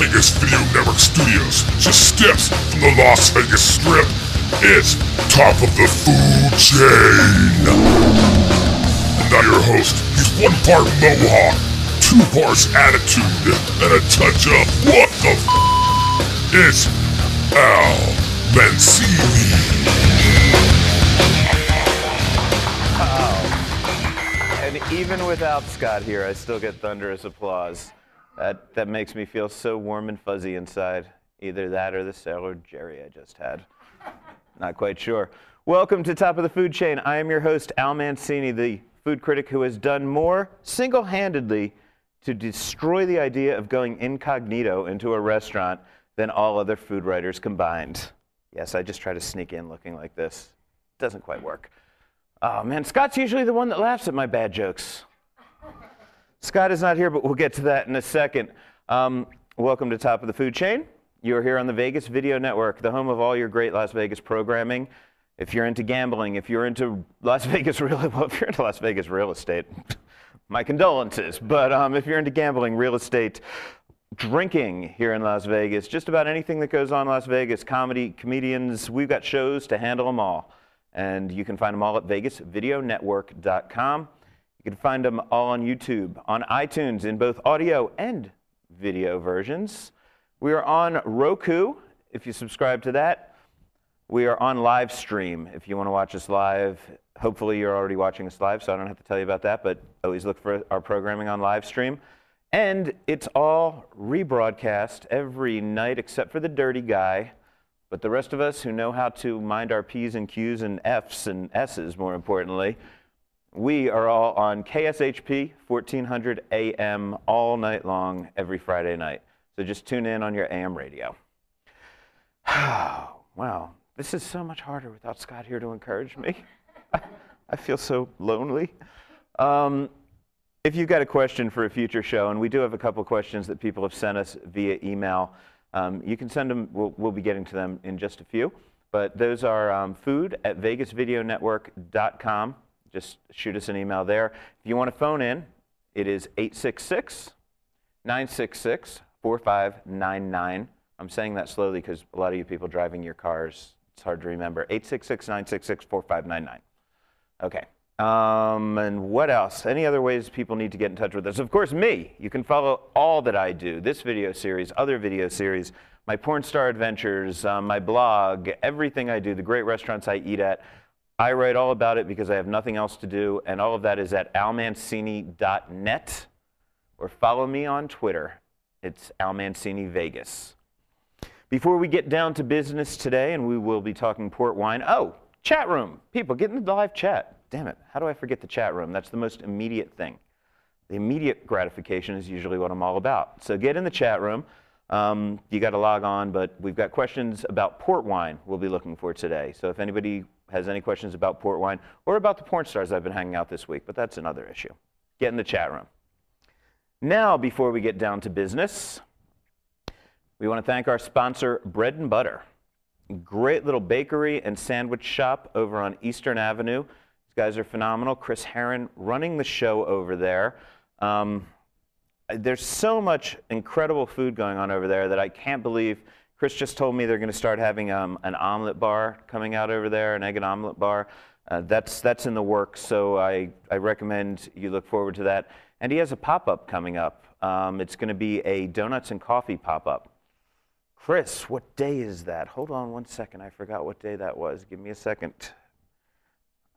Vegas Video Network Studios, just steps from the Las Vegas Strip. It's Top of the Food Chain. And now your host, he's one part Mohawk, two parts attitude, and a touch of what the f***. It's Al Mancini. And even without Scott here, I still get thunderous applause. That, that makes me feel so warm and fuzzy inside. Either that or the Sailor Jerry I just had. Not quite sure. Welcome to Top of the Food Chain. I am your host, Al Mancini, the food critic who has done more single handedly to destroy the idea of going incognito into a restaurant than all other food writers combined. Yes, I just try to sneak in looking like this. Doesn't quite work. Oh man, Scott's usually the one that laughs at my bad jokes. Scott is not here, but we'll get to that in a second. Um, welcome to Top of the Food Chain. You are here on the Vegas Video Network, the home of all your great Las Vegas programming. If you're into gambling, if you're into Las Vegas real, well, if you're into Las Vegas real estate, my condolences. But um, if you're into gambling, real estate, drinking here in Las Vegas, just about anything that goes on in Las Vegas, comedy, comedians, we've got shows to handle them all. And you can find them all at vegasvideonetwork.com. You can find them all on YouTube, on iTunes in both audio and video versions. We are on Roku, if you subscribe to that. We are on live stream if you want to watch us live. Hopefully, you're already watching us live, so I don't have to tell you about that, but always look for our programming on live stream. And it's all rebroadcast every night except for the dirty guy. But the rest of us who know how to mind our P's and Q's and F's and S's, more importantly, we are all on KSHP 1400 AM all night long every Friday night. So just tune in on your AM radio. wow, this is so much harder without Scott here to encourage me. I feel so lonely. Um, if you've got a question for a future show, and we do have a couple questions that people have sent us via email, um, you can send them, we'll, we'll, be getting to them in just a few. But those are um, food at vegasvideonetwork.com. Just shoot us an email there. If you want to phone in, it is 866 966 4599. I'm saying that slowly because a lot of you people driving your cars, it's hard to remember. 866 966 4599. Okay. Um, and what else? Any other ways people need to get in touch with us? Of course, me. You can follow all that I do this video series, other video series, my porn star adventures, um, my blog, everything I do, the great restaurants I eat at. I write all about it because I have nothing else to do, and all of that is at almancini.net or follow me on Twitter. It's Almancini Vegas. Before we get down to business today, and we will be talking port wine, oh, chat room. People, get in the live chat damn it, how do I forget the chat room? That's the most immediate thing. The immediate gratification is usually what I'm all about. So get in the chat room. Um, you got to log on, but we've got questions about port wine we'll be looking for today. So if anybody has any questions about port wine or about the porn stars I've been hanging out this week, but that's another issue. Get in the chat room. Now, before we get down to business, we want to thank our sponsor, Bread and Butter. Great little bakery and sandwich shop over on Eastern Avenue these guys are phenomenal. Chris Herron running the show over there. Um, there's so much incredible food going on over there that I can't believe. Chris just told me they're going to start having um, an omelet bar coming out over there, an egg and omelet bar. Uh, that's, that's in the works, so I, I recommend you look forward to that. And he has a pop up coming up. Um, it's going to be a donuts and coffee pop up. Chris, what day is that? Hold on one second. I forgot what day that was. Give me a second.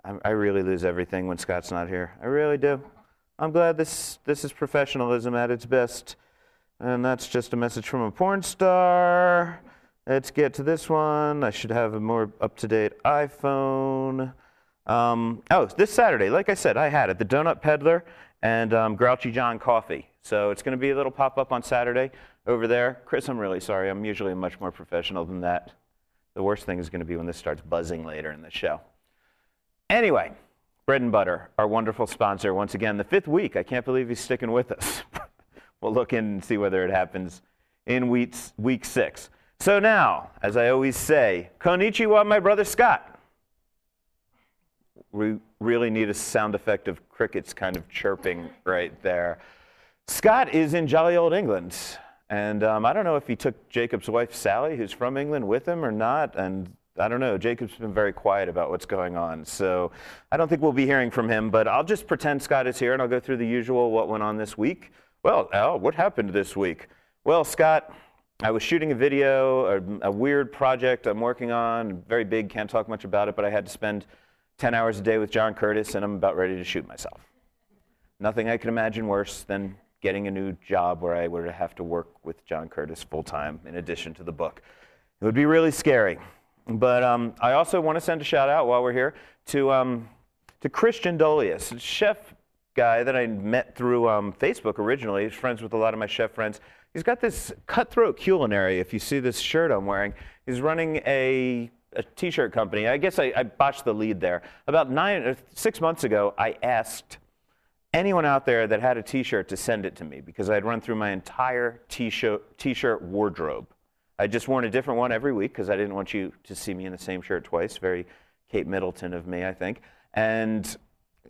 I, I really lose everything when Scott's not here. I really do. I'm glad this, this is professionalism at its best. And that's just a message from a porn star. Let's get to this one. I should have a more up to date iPhone. Um, oh, this Saturday, like I said, I had it the Donut Peddler and um, Grouchy John Coffee. So it's going to be a little pop up on Saturday over there. Chris, I'm really sorry. I'm usually much more professional than that. The worst thing is going to be when this starts buzzing later in the show. Anyway, Bread and Butter, our wonderful sponsor, once again, the fifth week. I can't believe he's sticking with us. we'll look in and see whether it happens in week, week six. So now, as I always say, Konnichiwa, my brother Scott. We really need a sound effect of crickets kind of chirping right there. Scott is in jolly old England, And um, I don't know if he took Jacob's wife Sally, who's from England, with him or not. And I don't know. Jacob's been very quiet about what's going on. So I don't think we'll be hearing from him, but I'll just pretend Scott is here and I'll go through the usual what went on this week. Well, Al, what happened this week? Well, Scott, I was shooting a video, a, a weird project I'm working on, very big, can't talk much about it, but I had to spend 10 hours a day with John Curtas and I'm about ready to shoot myself. Nothing I could imagine worse than getting a new job where I would have to work with John Curtas full time in addition to the book. It would be really scary. But um, I also want to send a shout out while we're here to, um, to Christian Dolius, chef guy that I met through um, Facebook originally. He's friends with a lot of my chef friends. He's got this cutthroat culinary. If you see this shirt I'm wearing, he's running a a t-shirt company. I guess I, I, botched the lead there. About nine, uh, six months ago, I asked anyone out there that had a t-shirt to send it to me because I'd run through my entire t-shirt, t-shirt wardrobe. I just worn a different one every week because I didn't want you to see me in the same shirt twice. Very Kate Middleton of me, I think. And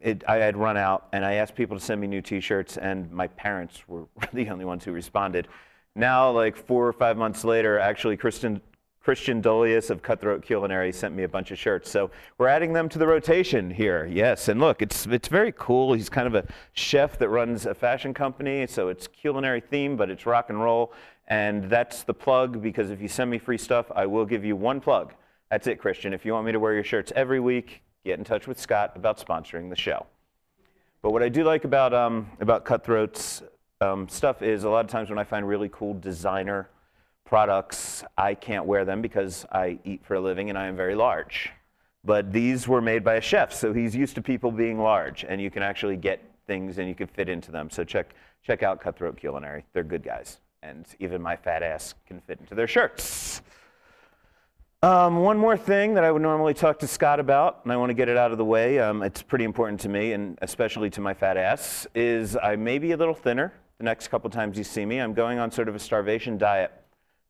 it, I had run out, and I asked people to send me new T-shirts, and my parents were the only ones who responded. Now, like four or five months later, actually, Christian Dolius of Cutthroat Culinary sent me a bunch of shirts. So we're adding them to the rotation here. Yes, and look, it's it's very cool. He's kind of a chef that runs a fashion company, so it's culinary theme, but it's rock and roll. And that's the plug because if you send me free stuff, I will give you one plug. That's it, Christian. If you want me to wear your shirts every week, get in touch with Scott about sponsoring the show. But what I do like about, um, about Cutthroat's um, stuff is a lot of times when I find really cool designer products, I can't wear them because I eat for a living and I am very large. But these were made by a chef, so he's used to people being large, and you can actually get things and you can fit into them. So check, check out Cutthroat Culinary. They're good guys and even my fat ass can fit into their shirts. Um, one more thing that I would normally talk to Scott about, and I want to get it out of the way, um, it's pretty important to me, and especially to my fat ass, is I may be a little thinner the next couple times you see me. I'm going on sort of a starvation diet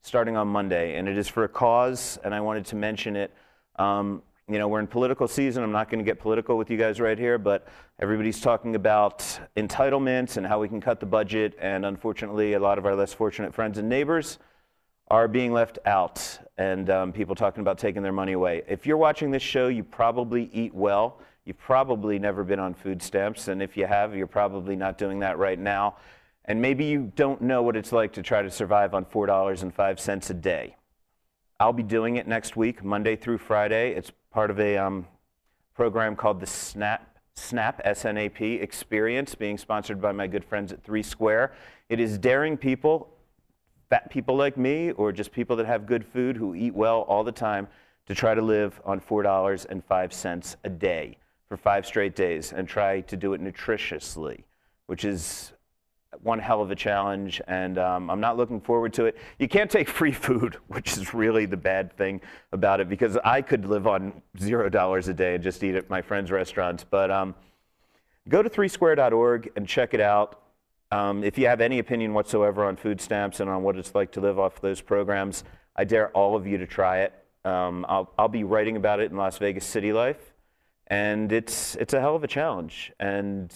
starting on Monday, and it is for a cause, and I wanted to mention it. Um, you know, we're in political season. I'm not going to get political with you guys right here, but everybody's talking about entitlements and how we can cut the budget. And unfortunately, a lot of our less fortunate friends and neighbors are being left out, and um, people talking about taking their money away. If you're watching this show, you probably eat well. You've probably never been on food stamps, and if you have, you're probably not doing that right now. And maybe you don't know what it's like to try to survive on $4.05 a day. I'll be doing it next week, Monday through Friday. It's part of a um, program called the SNAP SNAP, S-N-A-P, experience being sponsored by my good friends at Three Square. It is daring people, fat people like me, or just people that have good food who eat well all the time, to try to live on $4.05 a day for five straight days and try to do it nutritiously, which is one hell of a challenge, and um, I'm not looking forward to it. You can't take free food, which is really the bad thing about it, because I could live on zero dollars a day and just eat at my friends' restaurants. But um, go to threesquare.org and check it out. Um, if you have any opinion whatsoever on food stamps and on what it's like to live off those programs, I dare all of you to try it. Um, I'll, I'll be writing about it in Las Vegas City Life, and it's it's a hell of a challenge. And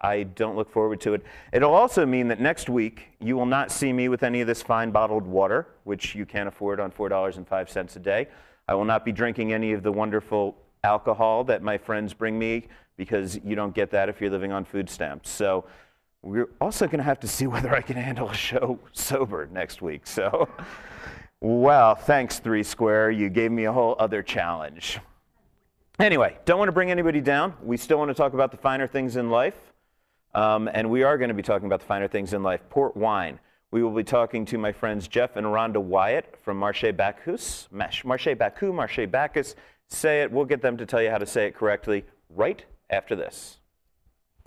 I don't look forward to it. It'll also mean that next week you will not see me with any of this fine bottled water, which you can't afford on $4.05 a day. I will not be drinking any of the wonderful alcohol that my friends bring me because you don't get that if you're living on food stamps. So we're also going to have to see whether I can handle a show sober next week. So, wow, thanks, Three Square. You gave me a whole other challenge. Anyway, don't want to bring anybody down. We still want to talk about the finer things in life. Um, and we are going to be talking about the finer things in life. Port wine. We will be talking to my friends Jeff and Rhonda Wyatt from Marché Bacchus. Marché Baku, Marché Bacchus. Say it. We'll get them to tell you how to say it correctly right after this.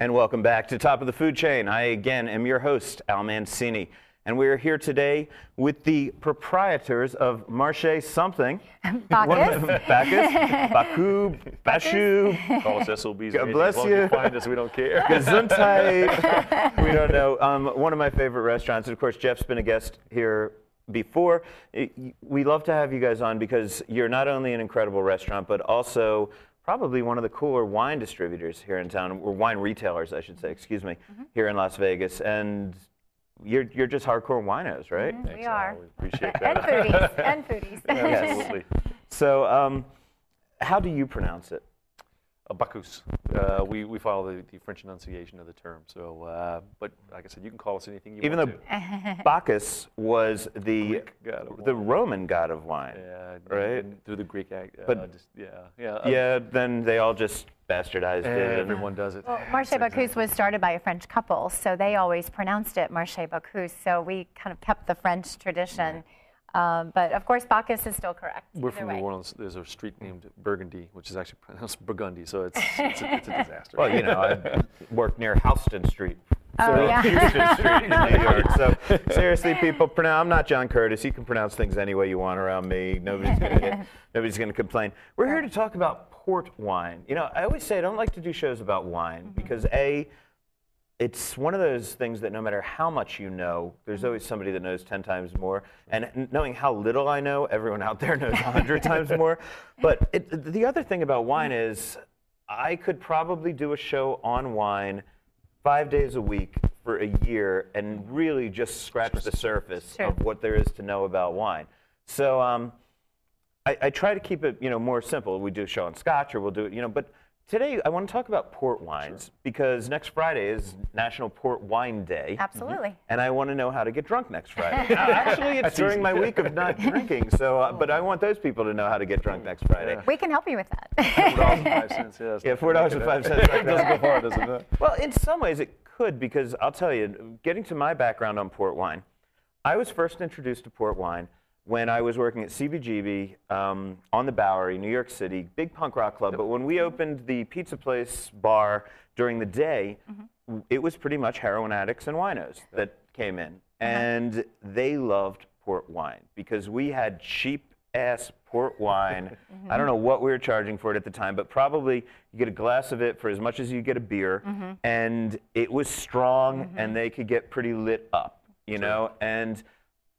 And welcome back to Top of the Food Chain. I again am your host, Al Mancini. And we are here today with the proprietors of Marche Something. Bacchus. Bacchus, Baku, Bashu, Call us SOBs. God bless as you. Find us, we don't care. Gesundheit. we don't know. Um, one of my favorite restaurants. And of course, Jeff's been a guest here before. We love to have you guys on because you're not only an incredible restaurant, but also probably one of the cooler wine distributors here in town, or wine retailers, I should say, excuse me, here in Las Vegas. And you're, you're just hardcore winos, right? we are. We appreciate that. And foodies. and foodies. Absolutely. So, um, how do you pronounce it? Uh, Bacchus. Uh, we, we follow the, the French enunciation of the term. So, uh, but like I said, you can call us anything you want. Even want though. Bacchus was the god the. Roman god of wine. Yeah, right? Through the Greek act. Uh, But- just, yeah, yeah. uh, Yeah, then they all just bastardized it. and- Everyone does it. Well, Marche Bacchus was started by a French couple, so they always pronounced it Marche Bacchus. So we kind of kept the French tradition. Um, but of course, Bacchus is still correct. We're from way. New Orleans. There's a street named Burgundy, which is actually pronounced Burgundy. So it's, it's, a, it's a disaster. Well, you know, I worked near Houston Street. Oh, so yeah. Houston Street in New York. So seriously, people, pronounce. I'm not John Curtas. You can pronounce things any way you want around me. Nobody's gonna get, nobody's gonna complain. We're here to talk about port wine. You know, I always say I don't like to do shows about wine Mm-hmm. because a it's one of those things that no matter how much you know, there's always mm-hmm. somebody that knows 10 times more. And knowing how little I know, everyone out there knows 100 times more. But it, the other thing about wine mm-hmm. is I could probably do a show on wine five days a week for a year and mm-hmm. really just scratch the surface Sure. of what there is to know about wine. So um, I, I try to keep it, you know, more simple. We do a show on Scotch, or we'll do it, you know. But today I want to talk about port wines because next Friday is National Port Wine Day, Absolutely. and I want to know how to get drunk next Friday. Uh, Actually, it's during my week of not drinking, so uh, but I want those people to know how to get drunk next Friday. We can help you with that. $4.05, yeah. Yeah, four dollars and gonna five make cents. it. It doesn't go far, does it? Well, in some ways it could because I'll tell you, getting to my background on port wine, I was first introduced to port wine when I was working at CBGB um, on the Bowery, New York City, big punk rock club. But when we opened the pizza place bar during the day, mm-hmm. w- it was pretty much heroin addicts and winos that came in, mm-hmm. and they loved port wine because we had cheap ass port wine. Mm-hmm. I don't know what we were charging for it at the time, but probably you get a glass of it for as much as you get a beer, and it was strong, and they could get pretty lit up, you know. And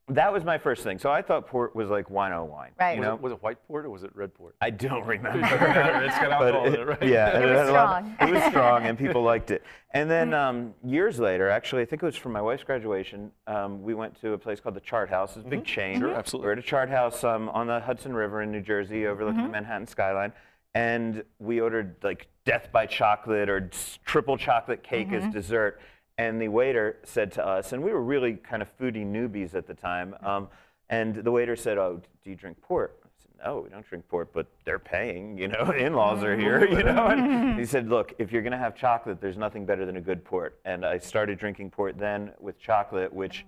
that was my first thing. So I thought port was like wino wine, Right. You Was, know, it, was it white port or was it red port? I don't remember. it's got But alcohol in it- it, right? Yeah, It was had a lot- strong. it was strong, and people liked it. And then um, years later, actually, I think it was for my wife's graduation, um, we went to a place called the Chart House. It's a big chain. Sure, absolutely. We're at a Chart House um, on the Hudson River in New Jersey, overlooking the Manhattan skyline. And we ordered like death by chocolate or triple chocolate cake as dessert. And the waiter said to us, and we were really kind of foodie newbies at the time. Um, and the waiter said, "Oh, do you drink port?" I said, "No, we don't drink port, but they're paying. You know, in-laws are here. You know." And he said, "Look, if you're gonna have chocolate, there's nothing better than a good port." And I started drinking port then with chocolate, which,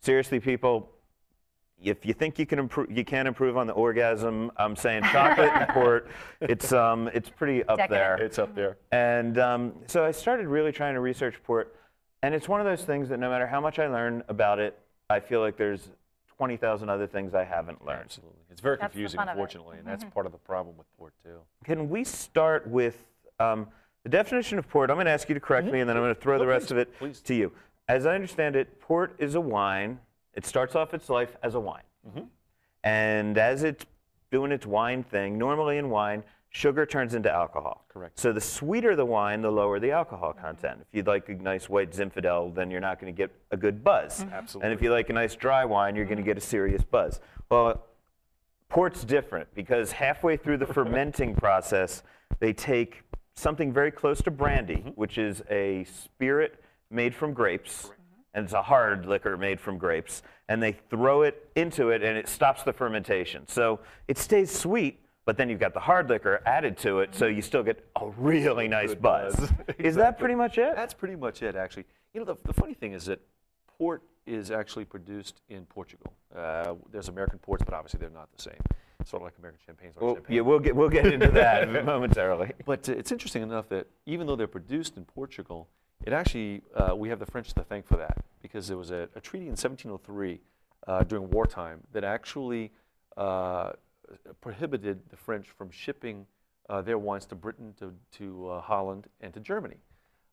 seriously, people, if you think you can improve, you can improve on the orgasm. I'm saying chocolate and port. It's um, it's pretty up Decadent. there. It's up there. And um, so I started really trying to research port. And it's one of those things that no matter how much I learn about it, I feel like there's 20,000 other things I haven't learned. Absolutely. It's very That's confusing, fun of it. unfortunately, and that's mm-hmm. part of the problem with port, too. Can we start with um, the definition of port? I'm going to ask you to correct me, and then I'm going to throw the mm-hmm. rest please, of it please. to you. As I understand it, port is a wine. It starts off its life as a wine. Mm-hmm. And as it's doing its wine thing, normally in wine, sugar turns into alcohol. Correct. So the sweeter the wine, the lower the alcohol content. If you'd like a nice white Zinfandel, then you're not going to get a good buzz. Absolutely. And if you like a nice dry wine, you're going to mm-hmm. get a serious buzz. Well, port's different because halfway through the fermenting process, they take something very close to brandy, mm-hmm. which is a spirit made from grapes, and it's a hard liquor made from grapes, and they throw it into it, and it stops the fermentation. So it stays sweet. But then you've got the hard liquor added to it, so you still get a really nice Good buzz. buzz. Is that pretty much it? That's pretty much it, actually. You know, the, the funny thing is that port is actually produced in Portugal. Uh, there's American ports, but obviously they're not the same. sort of like American champagnes. Well, champagne. yeah, we'll get we'll get into that momentarily. But uh, it's interesting enough that even though they're produced in Portugal, it actually uh, we have the French to thank for that because there was a, a treaty in 1703 uh, during wartime that actually uh, prohibited the French from shipping uh, their wines to Britain, to, to uh, Holland, and to Germany.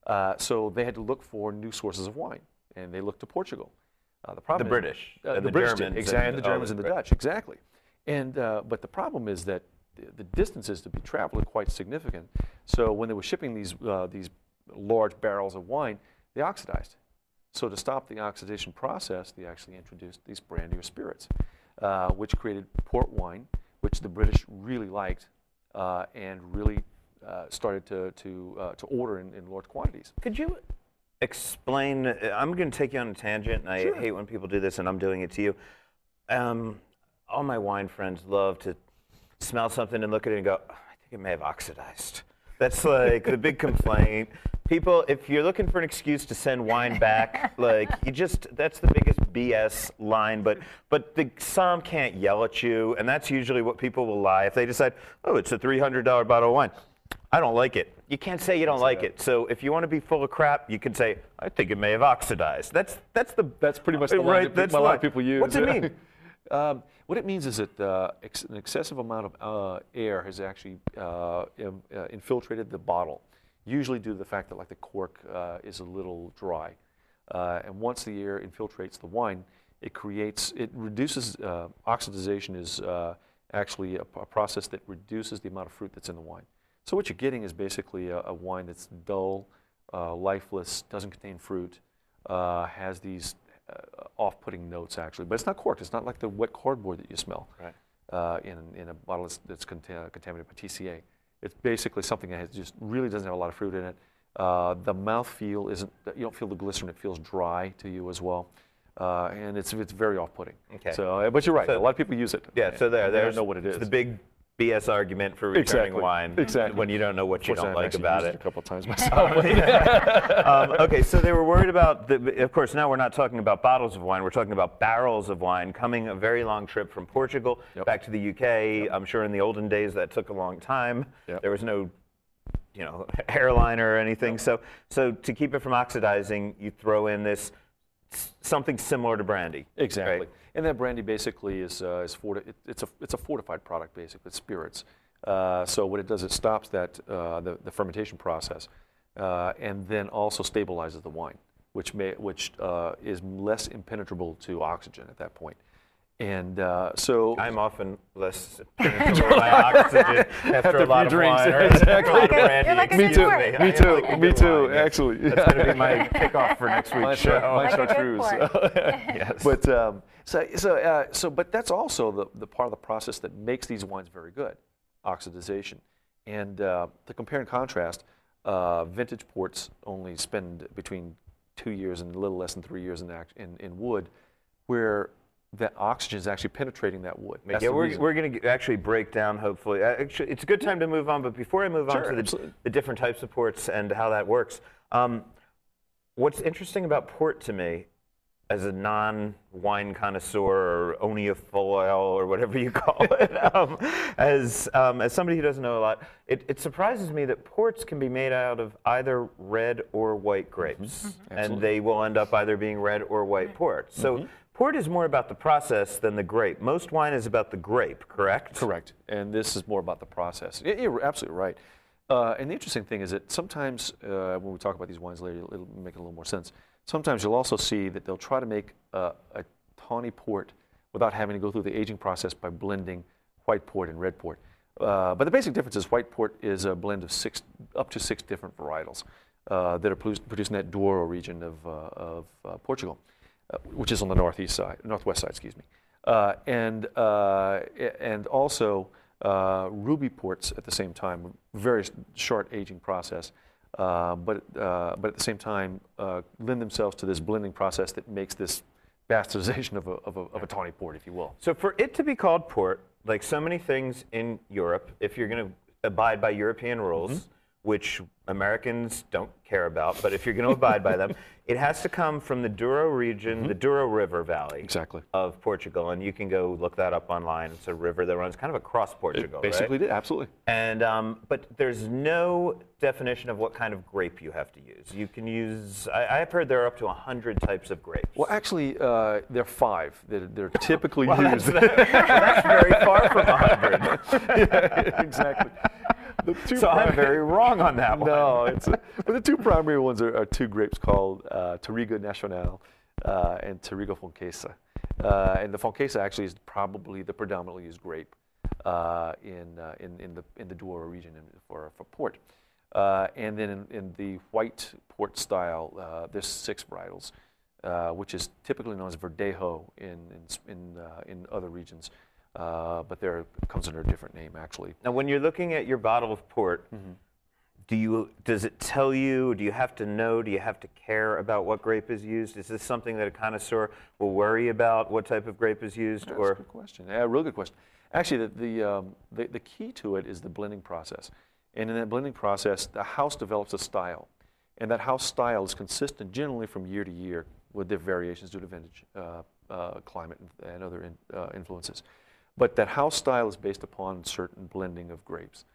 Uh, so they had to look for new sources of wine, and they looked to Portugal. Uh, the problem The is- British uh, and the, the British did, exactly, and the Germans and the Dutch, exactly. And uh, but the problem is that the, the distances to be traveled are quite significant. So when they were shipping these uh, these large barrels of wine, they oxidized. So to stop the oxidation process, they actually introduced these brandy or spirits, uh, which created port wine, which the British really liked uh, and really uh, started to to uh, to order in, in large quantities. Could you explain? uh, I'm going to take you on a tangent, and I Sure. hate when people do this, and I'm doing it to you. Um, all my wine friends love to smell something and look at it and go, "Oh, "I think it may have oxidized." That's like the big complaint. People, if you're looking for an excuse to send wine back, like you just—that's the biggest BS line. But but the som can't yell at you, and that's usually what people will lie if they decide, "Oh, it's a $300 bottle of wine." I don't like it. You can't say you don't like it. So if you want to be full of crap, you can say, "I think it may have oxidized." That's that's the That's pretty much the line right. that that's a lot of people use. What's it mean? Um, what it means is that uh, ex- an excessive amount of uh, air has actually uh, uh, infiltrated the bottle, usually due to the fact that like the cork uh, is a little dry. Uh, and once the air infiltrates the wine, it creates, it reduces, uh, oxidization is uh, actually a, a process that reduces the amount of fruit that's in the wine. So what you're getting is basically a, a wine that's dull, uh, lifeless, doesn't contain fruit, uh, has these uh, off-putting notes actually, but it's not corked. It's not like the wet cardboard that you smell Right. uh, in, in a bottle that's, that's conta- contaminated by TCA. It's basically something that has just really doesn't have a lot of fruit in it. Uh, the mouthfeel isn't, you don't feel the glycerin, it feels dry to you as well. Uh, and it's, it's very off-putting. Okay. So, uh, but you're right, So- a lot of people use it. Yeah. So there, they there's know what it it's the big BS argument for returning Exactly. wine. Exactly. When you don't know what you don't like about it. a couple times myself. um, okay, so they were worried about, the, of course, now we're not talking about bottles of wine, we're talking about barrels of wine coming a very long trip from Portugal Yep. back to the UK. I'm sure in the olden days that took a long time. Yep. There was no, you know, airliner or anything. So, so to keep it from oxidizing, you throw in this something similar to brandy. Exactly. right? And that brandy basically is, uh, is forti- it, it's, a, it's a fortified product, basically, it's spirits. Uh, so what it does, it stops that, uh, the, the fermentation process uh, and then also stabilizes the wine, which, may, which uh, is less impenetrable to oxygen at that point. And uh, so I'm often less penetrable by oxygen after, a lot of drinks, wine. or exactly. a lot of brandy. like a Excuse good sport. I Me too, like me too, wine, yes. actually. That's going to be my kickoff for next week's Mine's show. char- mine's Like a good. Yes. But um, so so uh, so but that's also the, the part of the process that makes these wines very good, oxidization. And uh, to compare and contrast, uh, vintage ports only spend between two years and a little less than three years in act, in, in wood, where that oxygen is actually penetrating that wood. That's yeah, we're, we're going to actually break down, hopefully. Uh, Actually, it's a good time to move on, but before I move on to the, the different types of ports and how that works, um, what's interesting about port to me, as a non-wine connoisseur or oenophile or whatever you call it, um, as, um, as somebody who doesn't know a lot, it, it surprises me that ports can be made out of either red or white grapes, and Mm-hmm. Absolutely. they will end up either being red or white port. So Mm-hmm. Port is more about the process than the grape. Most wine is about the grape, correct? Correct. And this is more about the process. You're absolutely right. Uh, and the interesting thing is that sometimes uh, when we talk about these wines later, it'll make a little more sense. Sometimes you'll also see that they'll try to make a, a tawny port without having to go through the aging process by blending white port and red port. Uh, but the basic difference is white port is a blend of six, up to six different varietals uh, that are produced, in that Douro region of, uh, of uh, Portugal, uh, which is on the northeast side, northwest side, excuse me. Uh, and, uh, and also uh, ruby ports at the same time, very short aging process, uh, but, uh, but at the same time uh, lend themselves to this blending process that makes this bastardization of a, of a, of a tawny port, if you will. So for it to be called port, like so many things in Europe, if you're going to abide by European rules, which Americans don't care about, but if you're going to abide by them, it has to come from the Douro region, the Douro River Valley Mm-hmm. Exactly. of Portugal, and you can go look that up online. It's a river that runs kind of across Portugal, right? Basically, did absolutely. And um, but there's no definition of what kind of grape you have to use. You can use. I, I've heard there are up to hundred types of grapes. Well, actually, uh, there are five that are- they're typically that's, used. that's very far from hundred. exactly. The two So I'm very wrong on that one. No, it's but the two primary ones are, are two grapes called uh, Nacional uh, and Touriga Francesa. Uh, and the Fonquesa actually is probably the predominantly used grape uh, in, uh, in, in, the, in the Douro region in, for, for port. Uh, and then in, in the white port style, uh, there's six varietals, uh, which is typically known as Verdejo in, in, in, uh, in other regions. Uh, but there comes under a different name, actually. Now, when you're looking at your bottle of port, do you does it tell you? Do you have to know? Do you have to care about what grape is used? Is this something that a connoisseur will worry about? What type of grape is used? That's or a good question. Yeah, real good question. Actually, the, the, um, the, the key to it is the blending process. And in that blending process, the house develops a style. And that house style is consistent generally from year to year with their variations due to vintage, uh, uh, climate, and, and other in, uh, influences. But that house style is based upon certain blending of grapes.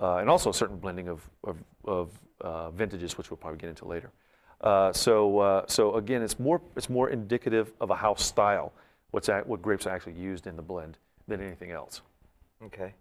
Uh, and also a certain blending of, of, of uh, vintages, which we'll probably get into later. Uh, so, uh, so again, it's more, it's more indicative of a house style, what's a, what grapes are actually used in the blend, than anything else. okay,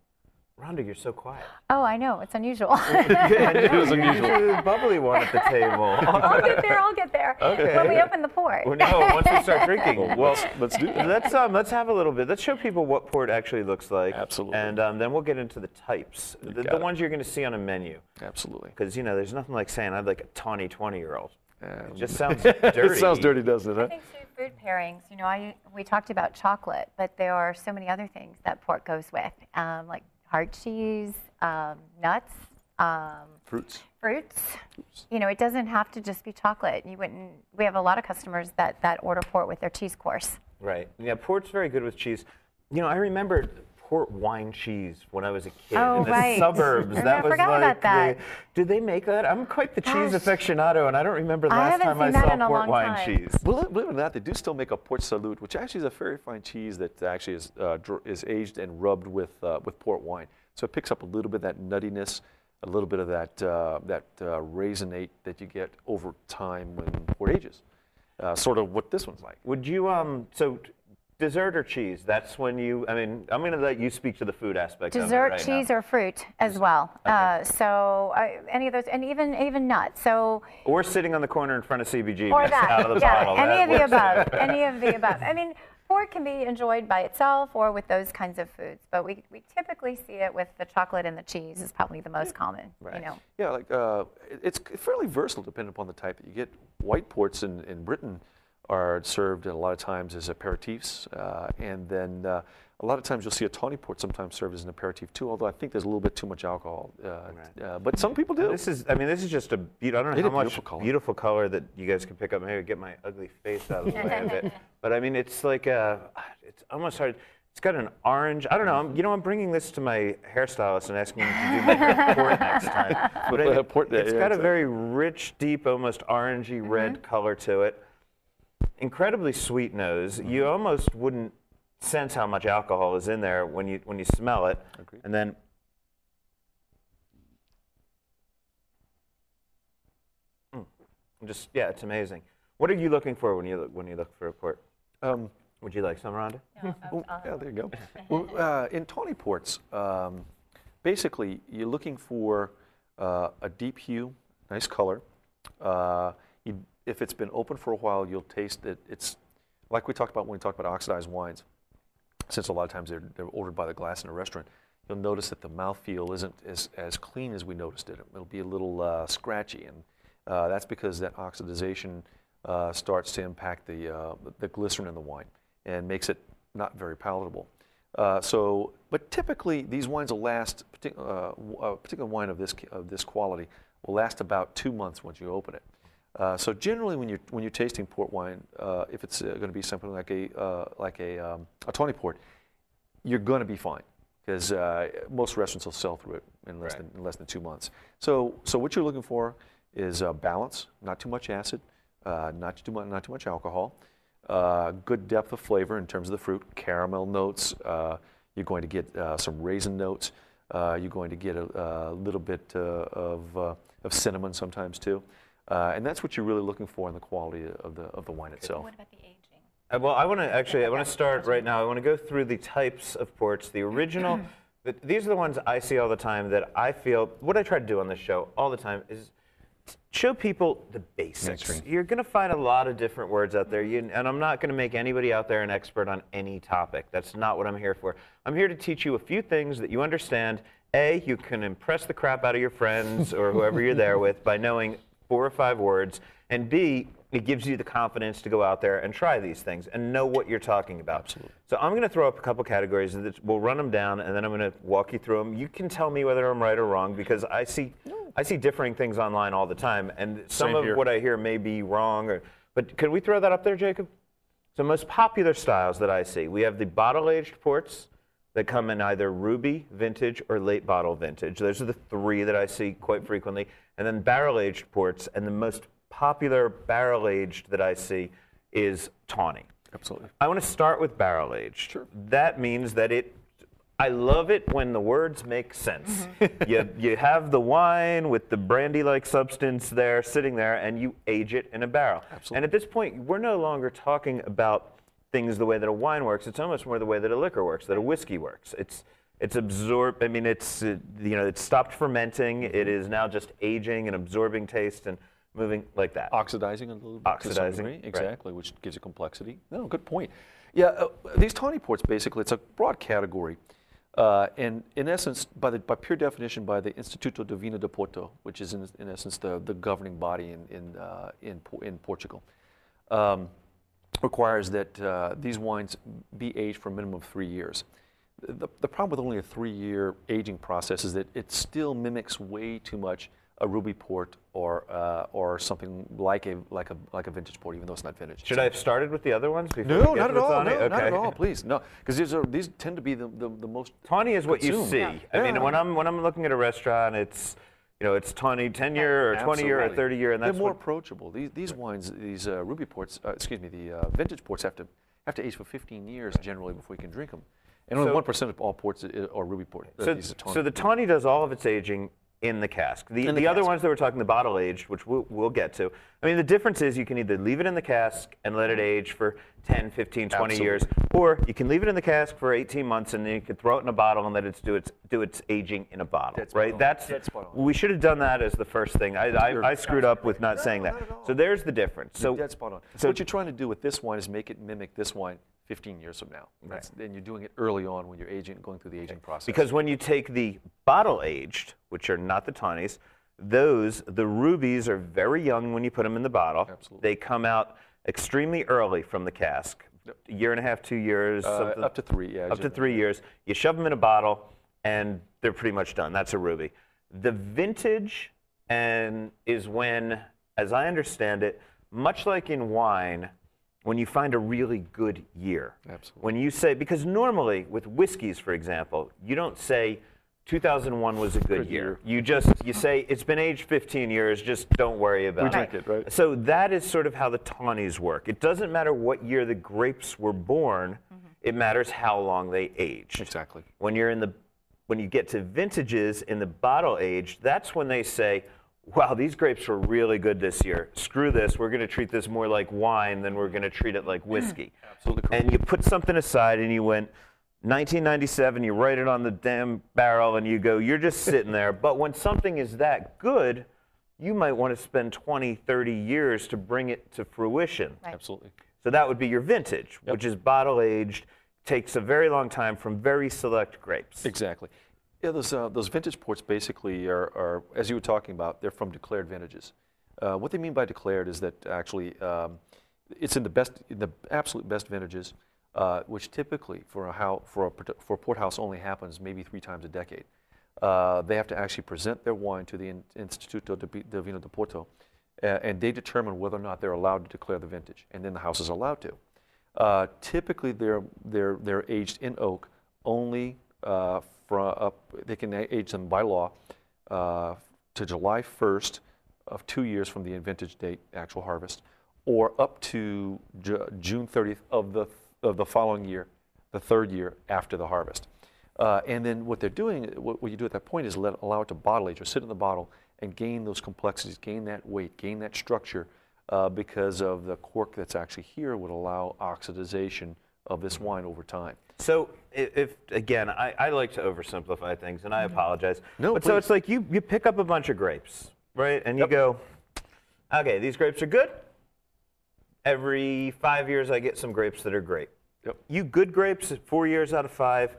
Rhonda, you're so quiet. Oh, I know. It's unusual. it was unusual. The bubbly one at the table. I'll get there. I'll get there. Okay. When we open the port. Well, no, once we start drinking. Well, let's do that. Let's um, let's have a little bit. Let's show people what port actually looks like. Absolutely. And um, then we'll get into the types, the, the ones you're going to see on a menu. Absolutely. Because you know, there's nothing like saying I'd like a tawny 20 year old. Um, It just sounds dirty. it sounds dirty, doesn't it? I think too, food pairings. You know, I we talked about chocolate, but there are so many other things that port goes with, um, like hard cheese, um, nuts, um, Fruits. fruits. You know, it doesn't have to just be chocolate. You wouldn't. We have a lot of customers that that order port with their cheese course. Right. Yeah, port's very good with cheese. You know, I remember port wine cheese when I was a kid Oh, in the right. suburbs. I that was forgot like about that. The, did they make that? I'm quite the cheese aficionado, and I don't remember the last haven't time I seen saw port wine time. cheese. Believe believe it or not, they do still make a Port Salut, which actually is a very fine cheese that actually is, uh, is aged and rubbed with, uh, with port wine. So it picks up a little bit of that nuttiness, a little bit of that, uh, that uh, raisinate that you get over time when port ages. Uh, sort of what this one's like. Would you um so t- dessert or cheese? That's when you. I mean, I'm going to let you speak to the food aspect. of it Dessert, right cheese, now. or fruit as well. Uh, so uh, any of those, and even even nuts. So Or sitting on the corner in front of CBG, or that. out of the yeah, bottle. any that of the works. above. any of the above. I mean, pork can be enjoyed by itself or with those kinds of foods, but we, we typically see it with the chocolate and the cheese is probably the most common. Right. You know. Yeah, like uh, it's fairly versatile depending upon the type that you get. White ports in, in Britain are served a lot of times as aperitifs, uh, and then uh, a lot of times you'll see a tawny port sometimes served as an aperitif too. Although I think there's a little bit too much alcohol, uh, uh, but some people do. This is, I mean, this is just a beautiful, I don't know It how is much beautiful color. beautiful color that you guys can pick up. Maybe get my ugly face out of the way of it. But I mean, it's like a, it's almost hard. It's got an orange, I don't know, I'm, you know, I'm bringing this to my hairstylist and asking him to do my hair port next time. But I- Port day, it's yeah, got a very rich, deep, almost orangey red color to it. Incredibly sweet nose. You almost wouldn't sense how much alcohol is in there when you when you smell it. Agreed. And then Mm. just yeah, it's amazing. What are you looking for when you look, when you look for a port? Um, Would you like some, Rhonda? well, yeah, there you go. well, uh, in tawny ports, um, basically you're looking for uh, a deep hue, nice color. Uh, you, if it's been open for a while, you'll taste that it's like we talked about when we talked about oxidized wines. Since a lot of times they're, they're ordered by the glass in a restaurant, you'll notice that the mouthfeel isn't as, as clean as we noticed it. It'll be a little uh, scratchy, and uh, that's because that oxidization uh, starts to impact the, uh, the glycerin in the wine and makes it not very palatable. Uh, so, but typically these wines will last. Partic- uh, a particular wine of this of this quality will last about two months once you open it. Uh, so generally, when you're when you're tasting port wine, uh, if it's uh, going to be something like a uh, like a um, a tawny port, you're going to be fine. because uh, most restaurants will sell through it in less, than, in less than two months. So, so what you're looking for is uh, balance, not too much acid, uh, not too much, not too much alcohol, uh, good depth of flavor in terms of the fruit, caramel notes. Uh, you're going to get uh, some raisin notes. Uh, you're going to get a, a little bit uh, of, uh, of cinnamon sometimes too. Uh, and that's what you're really looking for in the quality of the, of the wine itself. What about the aging? Uh, Well, I want to actually, I want to start right now. I want to go through the types of ports. The original, th- these are the ones I see all the time that I feel, what I try to do on this show all the time is show people the basics. You're going to find a lot of different words out there, you, and I'm not going to make anybody out there an expert on any topic. That's not what I'm here for. I'm here to teach you a few things that you understand. A, you can impress the crap out of your friends or whoever you're there with by knowing four or five words. And B, it gives you the confidence to go out there and try these things and know what you're talking about. Absolutely. So I'm going to throw up a couple categories that we'll run them down and then I'm going to walk you through them. You can tell me whether I'm right or wrong because I see I see differing things online all the time and some Same of here. what I hear may be wrong or but could we throw that up there, Jacob? So most popular styles that I see, we have the bottle-aged ports that come in either ruby vintage or late bottle vintage. Those are the three that I see quite frequently. And then barrel-aged ports, and the most popular barrel-aged that I see is tawny. Absolutely. I want to start with barrel-aged. Sure. That means that it I love it when the words make sense. Mm-hmm. you, you have the wine with the brandy like substance there sitting there, and you age it in a barrel. Absolutely. And at this point, we're no longer talking about things the way that a wine works. It's almost more the way that a liquor works, that a whiskey works. It's it's absorbed. I mean, it's uh, you know, it's stopped fermenting. It is now just aging and absorbing taste and moving like that. Oxidizing a little bit. Oxidizing, degree, right. Exactly, which gives it complexity. No, good point. Yeah, uh, these tawny ports basically, it's a broad category. Uh, and in essence, by, the, by pure definition, by the Instituto de Vino de Porto, which is in, in essence the, the governing body in, in, uh, in, in Portugal, um, requires that uh, these wines be aged for a minimum of three years. The, the problem with only a three-year aging process is that it still mimics way too much a ruby port or uh, or something like a like a like a vintage port, even though it's not vintage. Should I have started with the other ones before? No, not at all. tawny? No, not at all. Please, no, because these are these tend to be the, the, the most Tawny is what you see. Yeah. I mean, when I'm when I'm looking at a restaurant, it's you know it's tawny 10 year or 20 year or 30 year, and that's they're more approachable. These these wines, these uh, ruby ports, uh, excuse me, the uh, vintage ports have to have to age for 15 years generally before you can drink them. And only So- one percent of all ports are ruby port. uh, so, these are tawny. so the tawny does all of its aging in the cask. The, In the, the other ones that we're talking the bottle aged, which we'll, we'll get to. I mean, the difference is you can either leave it in the cask and let it age for 10, 15, 20 years, or you can leave it in the cask for 18 months and then you can throw it in a bottle and let it do its do its aging in a bottle. Dead right? That's Dead we should have done that as the first thing. I, I, I screwed up with not saying that. not. So there's the difference. So That's spot on. so- what you're trying to do with this wine is make it mimic this wine 15 years from now. That's, And you're doing it early on when you're aging, going through the aging process. Because when you take the bottle aged, which are not the tawnies, those, the rubies are very young when you put them in the bottle. Absolutely. They come out extremely early from the cask. A year and a half, two years, uh, up to three, yeah. up to three years. You shove them in a bottle, and they're pretty much done. That's a ruby. The vintage and is when, as I understand it, much like in wine, when you find a really good year. Absolutely. When you say, because normally with whiskeys, for example, you don't say 2001 was a good, Good year. year. You just you say it's been aged 15 years. Just don't worry about We it. drink it, right? So that is sort of how the tawnies work. It doesn't matter what year the grapes were born. Mm-hmm. It matters how long they aged. Exactly. When you're in the when you get to vintages in the bottle age, that's when they say, "Wow, these grapes were really good this year. Screw this. We're going to treat this more like wine than we're going to treat it like mm. whiskey." Absolutely correct. And you put something aside and you went 1997, you write it on the damn barrel and you go, you're just sitting there. But when something is that good, you might want to spend 20, 30 years to bring it to fruition. Right. Absolutely. So that would be your vintage, which is bottle aged, takes a very long time from very select grapes. Exactly. Yeah, those, uh, those vintage ports basically are, are, as you were talking about, they're from declared vintages. Uh, what they mean by declared is that actually um, it's in the best, in the absolute best vintages, uh, which typically for a, how, for, a, for a port house only happens maybe three times a decade. Uh, they have to actually present their wine to the Instituto de, Vino de Porto, and they determine whether or not they're allowed to declare the vintage, and then the house is allowed to. Uh, typically, they're, they're, they're aged in oak only uh, from up. They can age them by law uh, to July 1st of two years from the vintage date, actual harvest, or up to Ju- June 30th of the of the following year, the third year after the harvest. Uh, and then what they're doing, what, what you do at that point is let, allow it to bottle age or sit in the bottle and gain those complexities, gain that weight, gain that structure, uh, because of the cork that's actually here would allow oxidization of this wine over time. So if, again, I, I like to oversimplify things, and I apologize. No, but so it's like you, you pick up a bunch of grapes, right? And you Yep. go, okay, these grapes are good. Every five years, I get some grapes that are great. Yep. You good grapes, four years out of five,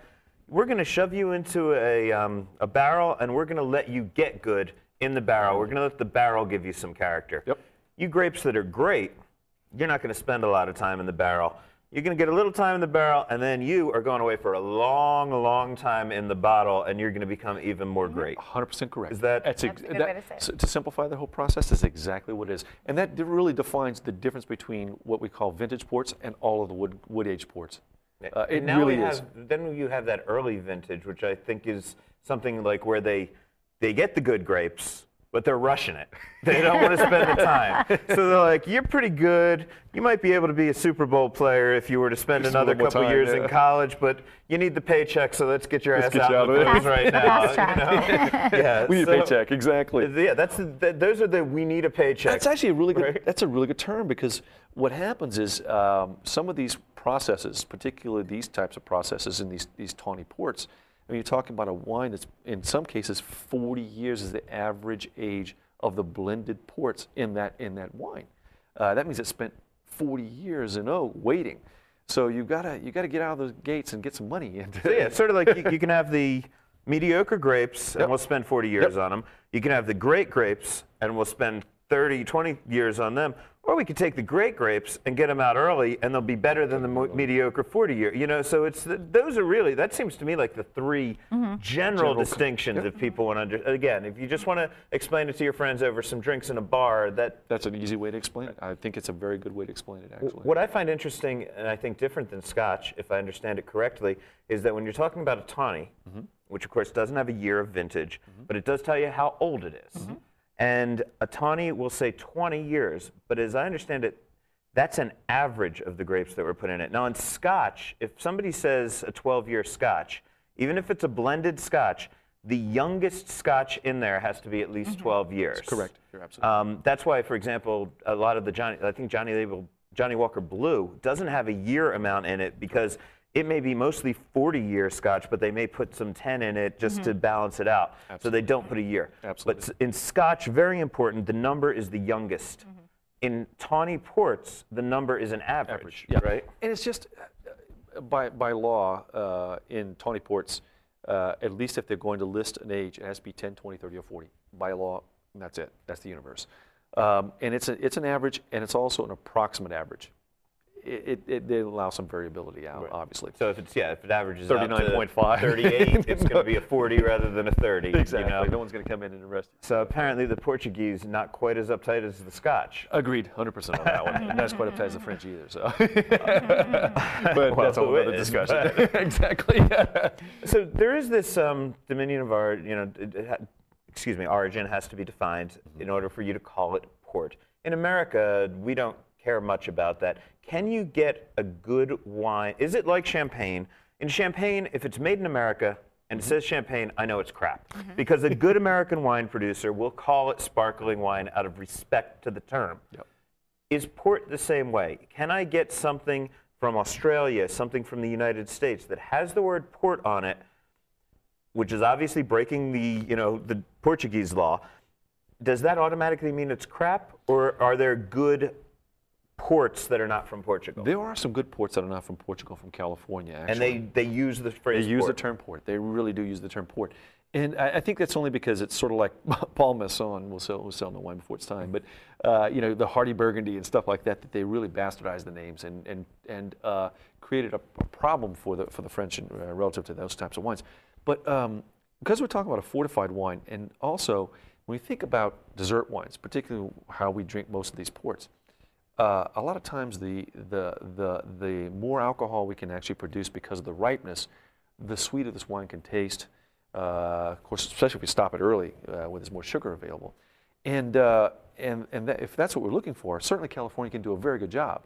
we're going to shove you into a, um, a barrel, and we're going to let you get good in the barrel. We're going to let the barrel give you some character. Yep. You grapes that are great, you're not going to spend a lot of time in the barrel. You're going to get a little time in the barrel, and then you are going away for a long, long time in the bottle, and you're going to become even more great. 100% correct. Is that- That's, That's a good way to say it. so to simplify the whole process is exactly what it is. And that really defines the difference between what we call vintage ports and all of the wood, wood age ports. Uh, it now really we is. then you have that early vintage, which I think is something like where they they get the good grapes, but they're rushing it. They don't want to spend the time. So they're like, "You're pretty good. You might be able to be a Super Bowl player if you were to spend Just another couple time, years yeah. in college, but you need the paycheck, so let's get your Let's ass get out you out the of it. pros right now." You know? yeah, We need so- a paycheck, exactly. Yeah, that's that, those are the we need a paycheck. That's actually a really good. Right. That's a really good term because what happens is um, some of these processes, particularly these types of processes in these these tawny ports. I mean, you're talking about a wine that's in some cases 40 years is the average age of the blended ports in that in that wine. Uh, that means it spent 40 years in oak waiting. So you gotta you gotta get out of those gates and get some money into So yeah, it's sort of like you, you can have the mediocre grapes and Yep. we'll spend 40 years on them. You can have the great grapes and we'll spend 30, 20 years on them. Or we could take the great grapes and get them out early and they'll be better than the mo- mediocre 40 year. You know, so it's the, those are really, that seems to me like the 3 mm-hmm. general, General co- distinctions if people want to, under, again, if you just want to explain it to your friends over some drinks in a bar, that That's an easy way to explain it. I think it's a very good way to explain it, actually. what I find interesting, and I think different than Scotch, if I understand it correctly, is that when you're talking about a tawny, mm-hmm. which of course doesn't have a year of vintage, mm-hmm. but it does tell you how old it is. And a tawny will say 20 years, but as I understand it, that's an average of the grapes that were put in it. Now, in Scotch, if somebody says a 12 year Scotch, even if it's a blended Scotch, the youngest Scotch in there has to be at least 12 years. correct. You're absolutely Um, that's why, for example, a lot of the Johnny, I think Johnny Label, Johnnie Walker Blue doesn't have a year amount in it because it may be mostly 40 year Scotch, but they may put some 10 in it just to balance it out. So they don't put a year. Absolutely. But in Scotch, very important, the number is the youngest. In tawny ports, the number is an average, yeah. right? And it's just uh, by, by law uh, in Tawny Ports, uh, at least if they're going to list an age, it has to be 10, 20, 30, or 40 by law. That's it. That's the universe. Um, and it's, a, it's an average, and it's also an approximate average. It, it, it, they allow some variability out, obviously. So if it's yeah, if it averages out to 39.5. 38, it's going to be a 40 rather than a 30. you exactly. know? No one's going to come in and arrest you. So apparently the Portuguese not quite as uptight as the Scotch. Agreed, 100% on that one. not as quite uptight as the French either. So, but that's a whole it other is, discussion. exactly. So there is this um, dominion of our, you know, it- it ha- excuse me, origin has to be defined in order for you to call it port. In America, we don't care much about that. Can you get a good wine? Is it like champagne? In champagne, if it's made in America and it mm-hmm. says champagne, I know it's crap. Mm-hmm. Because a good American wine producer will call it sparkling wine out of respect to the term. Yep. Is port the same way? Can I get something from Australia, something from the United States that has the word port on it, which is obviously breaking the, you know, the Portuguese law? Does that automatically mean it's crap, or are there good ports that are not from Portugal? There are some good ports that are not from Portugal, from California, actually. and they, they use the phrase They use the term port. They really do use the term port. And I, I think that's only because it's sort of like Paul Masson will sell, will sell no wine before it's time. But, uh, you know, the Hearty Burgundy and stuff like that, that they really bastardized the names and, and, and uh, created a, a problem for the, for the French uh, relative to those types of wines. But um, because we're talking about a fortified wine, and also when we think about dessert wines, particularly how we drink most of these ports, uh, a lot of times the, the, the, the more alcohol we can actually produce because of the ripeness the sweeter this wine can taste. Uh, of course, especially if we stop it early uh, when there's more sugar available. And, uh, and, and that, if that's what we're looking for, certainly California can do a very good job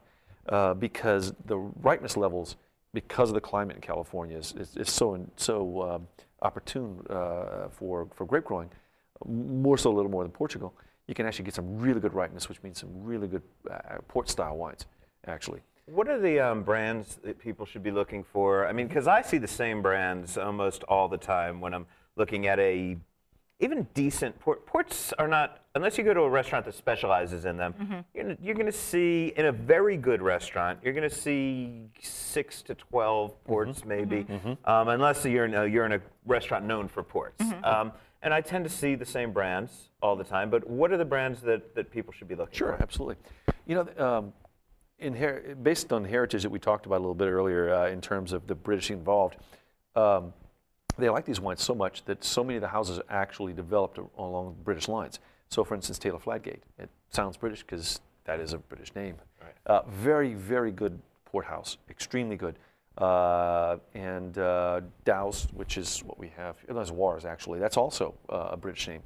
uh, because the ripeness levels, because of the climate in California, is, is, is so, so um, opportune uh, for, for grape growing, more so a little more than Portugal. You can actually get some really good ripeness, which means some really good uh, port style wines, actually. What are the um, brands that people should be looking for? I mean, because I see the same brands almost all the time when I'm looking at a even decent port. Ports are not, unless you go to a restaurant that specializes in them, you're, gonna, you're going to see, in a very good restaurant, you're going to see six to 12 ports maybe, Um, unless you're in, a, you're in a restaurant known for ports. Um, and I tend to see the same brands all the time, but what are the brands that, that people should be looking Sure, for? Sure, absolutely. You know, um, in her- based on heritage that we talked about a little bit earlier uh, in terms of the British involved, um, they like these wines so much that so many of the houses actually developed along British lines. So, for instance, Taylor Fladgate. It sounds British because that is a British name. Uh, very, very good port house, extremely good. Uh, and uh, which is what we have, that's Warre's actually, that's also uh, a British name.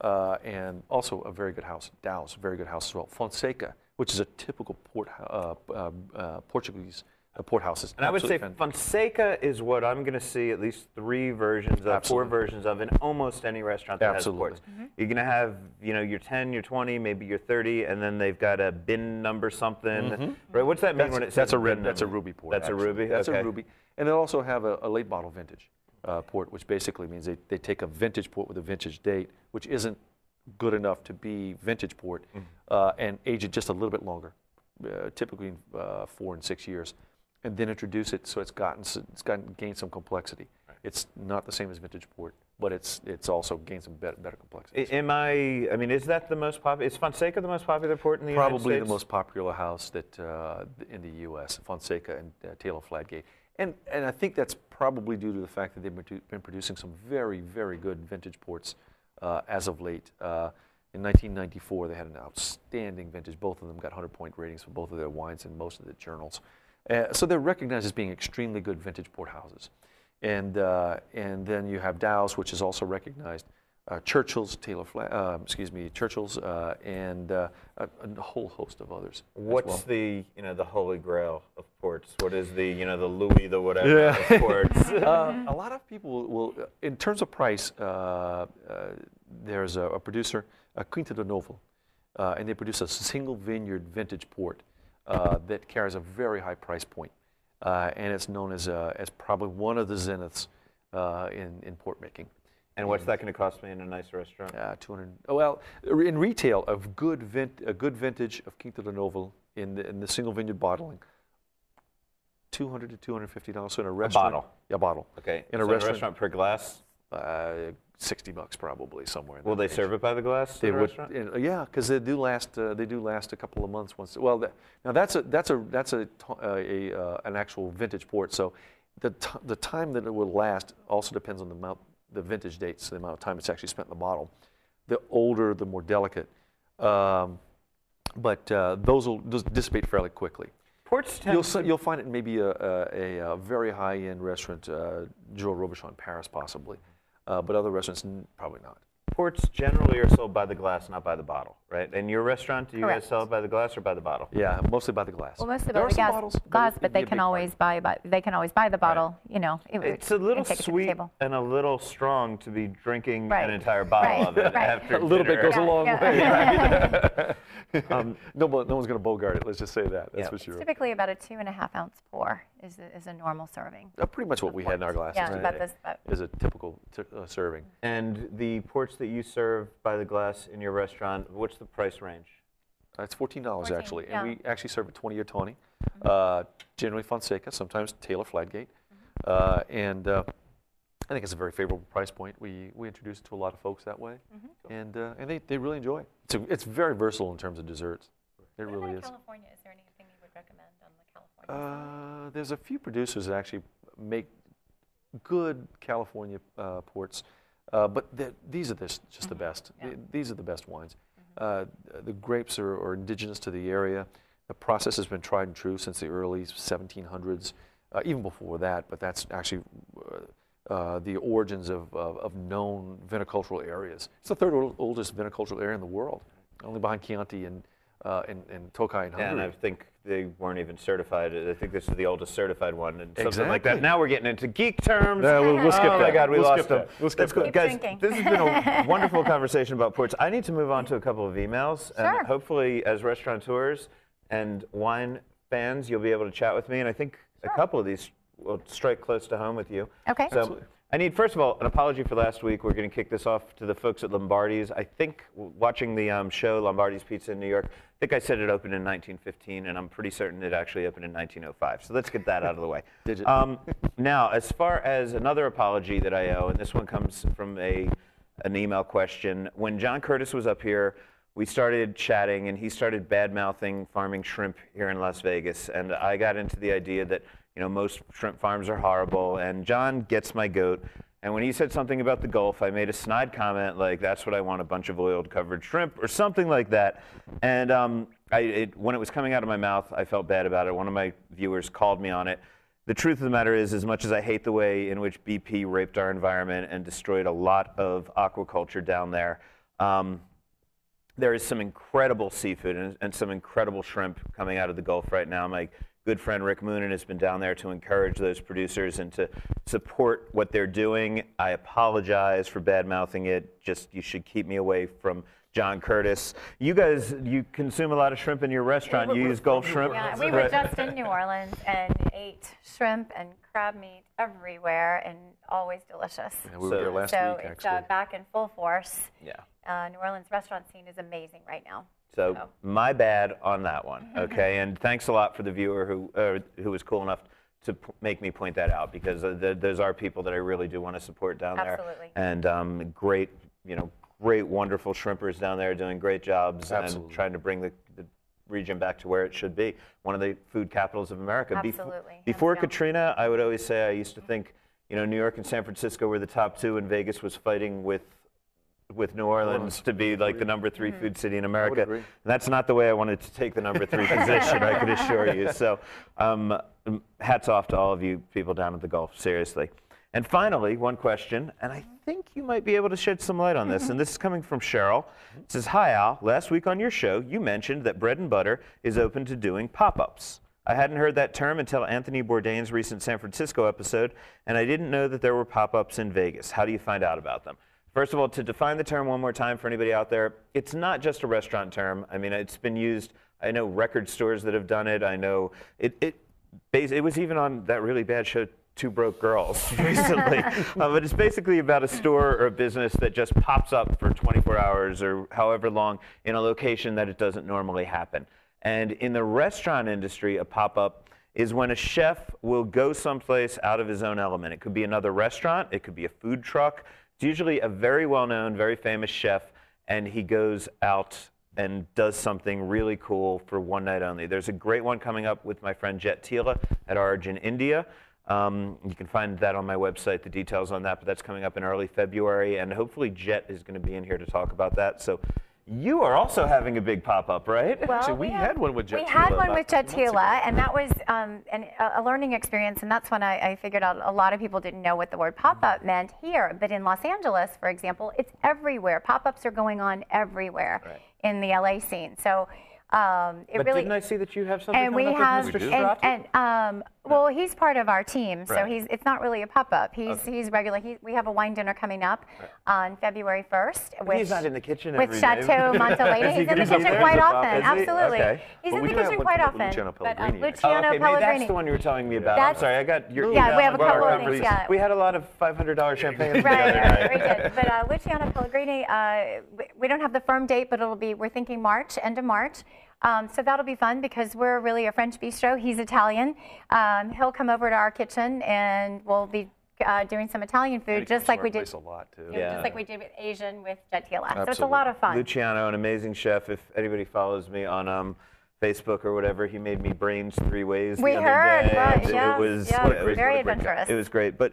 Uh, and also a very good house, Dow's, very good house as well. Fonseca, which is a typical port, uh, Portuguese uh, port houses. And I would say Absolutely fan- Fonseca is what I'm going to see at least three versions of, four versions of in almost any restaurant that Absolutely. has ports. You're going to have, you know, your 10, your 20, maybe your 30, and then they've got a bin number something. Right? What's that mean That's, when it says that's a red, that's a ruby port. That's a ruby. That's okay. a ruby. And they'll also have a, a late bottle vintage uh, port, which basically means they, they take a vintage port with a vintage date, which isn't good enough to be vintage port, Mm. uh, and age it just a little bit longer, uh, typically uh, four and six years, and then introduce it so it's gotten it's gotten gained some complexity. It's not the same as vintage port, but it's it's also gained some better, better complexity. Am I? I mean, is that the most popular? Is Fonseca the most popular port in the U.S.? Probably the most popular house that uh, in the U.S. Fonseca and uh, Taylor Fladgate, and and I think that's probably due to the fact that they've been, been producing some very very good vintage ports uh, as of late. Uh, in 1994, they had an outstanding vintage. Both of them got 100 point ratings for both of their wines in most of the journals. Uh, so they're recognized as being extremely good vintage port houses. And, uh, and then you have Dow's, which is also recognized. Uh, Churchill's, Taylor, Fla- uh, excuse me, Churchill's, uh, and uh, a, a whole host of others. What's well. the you know the holy grail of ports? What is the you know the Louis the whatever Yeah. of ports? uh, a lot of people will, in terms of price, uh, uh, there's a, a producer, uh, Quinta do Noval, uh, and they produce a single vineyard vintage port uh, that carries a very high price point, uh, and it's known as, uh, as probably one of the zeniths uh, in, in port making. and what's that going to cost me in a nice restaurant? Uh, 200. oh, Well, in retail, a good vint, a good vintage of Quinta do Noval in the, in the single vineyard bottling, 200 to 250 dollars. So in a restaurant, A bottle. a bottle. Okay. In a so restaurant- per glass. uh, 60 bucks probably somewhere. In Will they range. serve it by the glass? They the would, restaurant? in- yeah, because they do last. Uh, they do last a couple of months. Once. Well, that, now that's a that's a that's a, uh, a uh, an actual vintage port. So the t- the time that it will last also depends on the amount, the vintage dates, the amount of time it's actually spent in the bottle. The older, the more delicate. Um, but uh, those will dissipate fairly quickly. Ports tend You'll, you'll find it in maybe a, a, a, uh very high-end restaurant, uh, Joël Robuchon in Paris, possibly, uh, but other restaurants probably not. ports generally are sold by the glass, not by the bottle, right? In your restaurant, do you Correct. guys sell it by the glass or by the bottle? Yeah, mostly by the glass. Well, most of There the are some gas, bottles, glass, it'd but they can big part. always buy, buy they can always buy the bottle. You know, it- It's a little and take it to the sweet and a little strong to be drinking Right. an entire bottle Right. of it Right. after A little bit dinner. goes a long Yeah. way. Right? um, no, one- no one's going to bogart it. Let's just say that. That's Yeah. for It's. Typically about a two and a half ounce pour is a, is a normal serving. Uh, pretty much what we had in our glasses Yeah, today about this. About, is a typical t- uh, serving. And the ports that you serve by the glass in your restaurant, what's the price range? Uh, it's fourteen dollars 14, actually, yeah. and we actually serve a twenty-year Tawny, uh, generally Fonseca, sometimes Taylor Fladgate, uh, and uh, I think it's a very favorable price point. We we introduce it to a lot of folks that way, and uh, and they, they really enjoy it. It's a, it's very versatile in terms of desserts. It really is. California? Is there anything you would recommend on the California? Uh, there's a few producers that actually make good California uh, ports, uh, but they're- these are this, just the best. Yeah. Th- These are the best wines. Uh, the grapes are, are indigenous to the area. The process has been tried and true since the early 1700s. uh, even before that, but that's actually uh, uh, the origins of, of, of known viticultural areas. It's the third ol- oldest viticultural area in the world, only behind Chianti and, uh, and, and Tokai in Yeah, and I think they weren't even certified. I think this is the oldest certified one, and something like that. Now we're getting into geek terms. Yeah, we'll- we'll skip oh my that. God, we We'll lost skip them. that. We'll skip That's good. that. guys. Drinking. This has been a wonderful conversation about ports. I need to move on to a couple of emails, Sure. and hopefully, as restaurateurs and wine fans, you'll be able to chat with me. And I think a couple of these will strike close to home with you. Okay. So. Absolutely. I need, first of all, an apology for last week. We're going to kick this off to the folks at Lombardi's. I think watching the um, show Lombardi's Pizza in New York, I think I said it opened in 1915, and I'm pretty certain it actually opened in 1905. So let's get that out of the way. Did? Um, now, as far as another apology that I owe, and this one comes from a an email question. When John Curtas was up here, we started chatting, and he started bad mouthing farming shrimp here in Las Vegas, and I got into the idea that you know most shrimp farms are horrible, and John gets my goat. And when he said something about the Gulf, I made a snide comment like, "That's what I want—a bunch of oiled covered shrimp or something like that." And um, I, it, when it was coming out of my mouth, I felt bad about it. One of my viewers called me on it. The truth of the matter is, as much as I hate the way in which BP raped our environment and destroyed a lot of aquaculture down there, um, there is some incredible seafood and, and some incredible shrimp coming out of the Gulf right now. My good friend Rick Moonen has been down there to encourage those producers and to support what they're doing. I apologize for bad mouthing it. Just you should keep me away from John Curtas. You guys, you consume a lot of shrimp in your restaurant. You use Gulf shrimp. Yeah, we were just in New Orleans and ate shrimp and crab meat everywhere and always delicious. Yeah, we So- were there last so week, it's actually. uh, back in full force. Yeah. Uh, New Orleans restaurant scene is amazing right now. So So. my bad on that one. Okay, and thanks a lot for the viewer who uh, who was cool enough to p- make me point that out because uh, th- those are people that I really do want to support down there. Absolutely. And um, great, you know, great, wonderful shrimpers down there doing great jobs and trying to bring the, the region back to where it should be. One of the food capitals of America. Absolutely, hands before down. Katrina, I would always say I used to think, you know, New York and San Francisco were the top two, and Vegas was fighting with with New Orleans to be like the number 3 food city in America. And that's not the way I wanted to take the number three position, I can assure you. So, um, um, hats off to all of you people down at the Gulf, seriously. And finally, one question, and I think you might be able to shed some light on this, and this is coming from Cheryl. It says, Hi, Al. Last week on your show, you mentioned that bread and butter is open to doing pop ups. I hadn't heard that term until Anthony Bourdain's recent San Francisco episode, and I didn't know that there were pop ups in Vegas. How do you find out about them? First of all, to define the term one more time for anybody out there, it's not just a restaurant term. I mean, it's been used. I know record stores that have done it. I know it. It, it was even on that really bad show, Two Broke Girls, recently. uh, but it's basically about a store or a business that just pops up for 24 hours or however long in a location that it doesn't normally happen. And in the restaurant industry, a pop up is when a chef will go someplace out of his own element. It could be another restaurant, it could be a food truck. It's usually a very well known, very famous chef, and he goes out and does something really cool for one night only. There's a great one coming up with my friend Jet Tila at Origin India. Um, you can find that on my website, the details on that, but that's coming up in early February, and hopefully Jet is going to be in here to talk about that. So you are also having a big pop up, right? Well, Actually, we have- had one with We had one with. Jet Tila, and that was um, an, a learning experience. And that's when I, I figured out a lot of people didn't know what the word pop-up meant here. But in Los Angeles, for example, it's everywhere. Pop-ups are going on everywhere in the LA scene. So um, it but really. didn't I see that you have something and we have, and, and um, well, he's part of our team, so Right. he's it's not really a pop-up. He's he's regular. He, we have a wine dinner coming up on February 1st. With, He's not in the kitchen with. Chateau Montelena. Is he He's in the kitchen quite often. Bob? Is he? Absolutely. Okay. He's in the kitchen quite often. Luciano But, uh, Pellegrini. Oh, Luciano okay, maybe that's the one you were telling me about. That's- I'm sorry, I got your Yeah, email we have a couple of things, yeah. We had a lot of $500 champagne Right, we did. But uh, Luciano Pellegrini, uh, we, we don't have the firm date, but it'll be, we're thinking March, end of March. Um, so that'll be fun because we're really a French bistro. He's Italian. Um, he'll come over to our kitchen and we'll be uh, doing some Italian food, just like we did, a lot too. Yeah. just like we did with Asian with Jet Tila. So it's a lot of fun. Luciano, an amazing chef. If anybody follows me on um, Facebook or whatever, he made me brains three ways. We the other heard, day. right, It was yes, it was- very what great guy. adventurous. It was great, but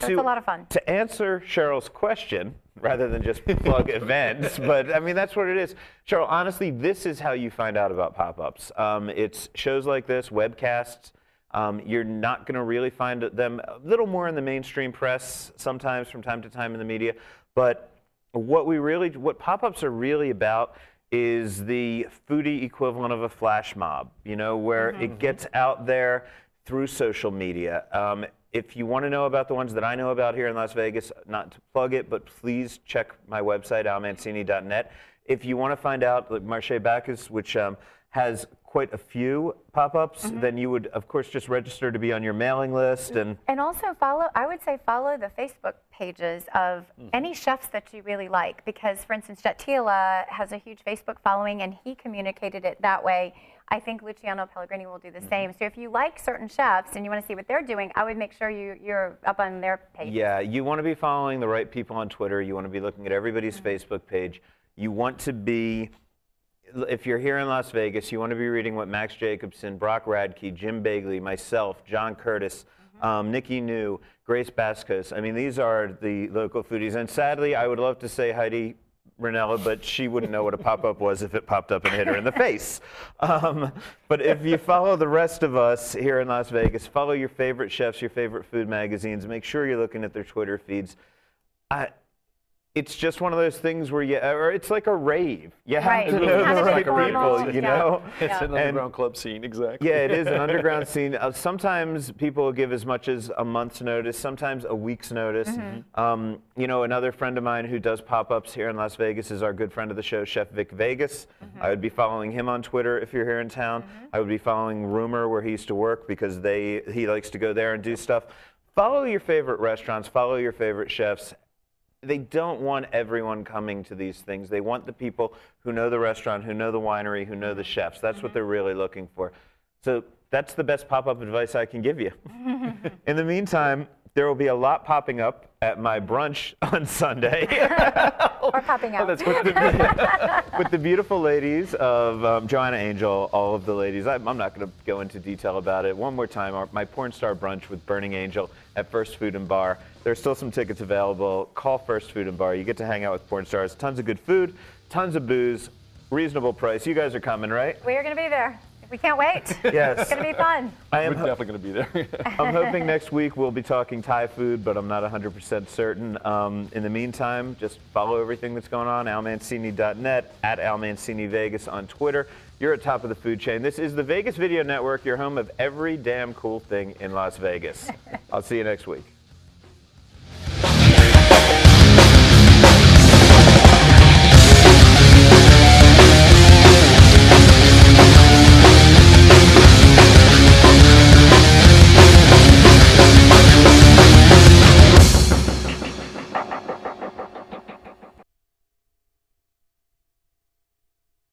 So it's a lot of fun. To answer Cheryl's question, rather than just plug events, but I mean that's what it is. Cheryl, honestly, this is how you find out about pop-ups. Um, it's shows like this, webcasts. Um, you're not going to really find them a little more in the mainstream press, sometimes from time to time in the media. But what we really, what pop-ups are really about is the foodie equivalent of a flash mob. You know, where it gets out there through social media. Um, if you want to know about the ones that I know about here in Las Vegas, not to plug it, but please check my website, almancini.net. If you want to find out, like Marche Bacchus, which um, has quite a few pop-ups, mm-hmm. then you would, of course, just register to be on your mailing list. Mm-hmm. And And also follow, I would say follow the Facebook pages of mm-hmm. any chefs that you really like. Because, for instance, Jet Tila has a huge Facebook following and he communicated it that way. I think Luciano Pellegrini will do the same. So if you like certain chefs and you want to see what they're doing, I would make sure you, you're up on their page. Yeah, you want to be following the right people on Twitter. You want to be looking at everybody's Facebook page. You want to be, if you're here in Las Vegas, you want to be reading what Max Jacobson, Brock Radke, Jim Begley, myself, John Curtas, um, Nikki New, Grace Bascos. I mean, these are the local foodies. And sadly, I would love to say Heidi Rinella, but she wouldn't know what a pop-up was if it popped up and hit her in the face. Um, but if you follow the rest of us here in Las Vegas, follow your favorite chefs, your favorite food magazines. Make sure you're looking at their Twitter feeds. I, it's just one of those things where you, or it's like a rave. You have Right, to know the be right formal, people, you yeah. know? It's Yeah. an underground club scene, exactly. Yeah, it is an underground scene. Uh, sometimes people give as much as a month's notice, sometimes a week's notice. Mm-hmm. Um, you know, another friend of mine who does pop ups here in Las Vegas is our good friend of the show, Chef Vic Vegas. Mm-hmm. I would be following him on Twitter if you're here in town. I would be following Rumor where he used to work because they he likes to go there and do stuff. Follow your favorite restaurants, follow your favorite chefs, they don't want everyone coming to these things. They want the people who know the restaurant, who know the winery, who know the mm-hmm. chefs. That's what mm-hmm. they're really looking for. So that's the best pop up advice I can give you. In the meantime, there will be a lot popping up at my brunch on Sunday Or popping out. with, the, with the beautiful ladies of um, Joanna Angel, all of the ladies. I'm, I'm not going to go into detail about it. One more time, our, my porn star brunch with Burning Angel at First Food and Bar. There's still some tickets available. Call First Food and Bar. You get to hang out with porn stars. Tons of good food, tons of booze, reasonable price. You guys are coming, right? we are going to be there. We can't wait. Yes. It's going to be fun. I We're am. definitely going to be there. I'm hoping next week we'll be talking Thai food, but I'm not 100% certain. Um, in the meantime, just follow everything that's going on. AlMancini.net, at AlMancini Vegas on Twitter. You're at top of the food chain. This is the Vegas Video Network, your home of every damn cool thing in Las Vegas. I'll see you next week.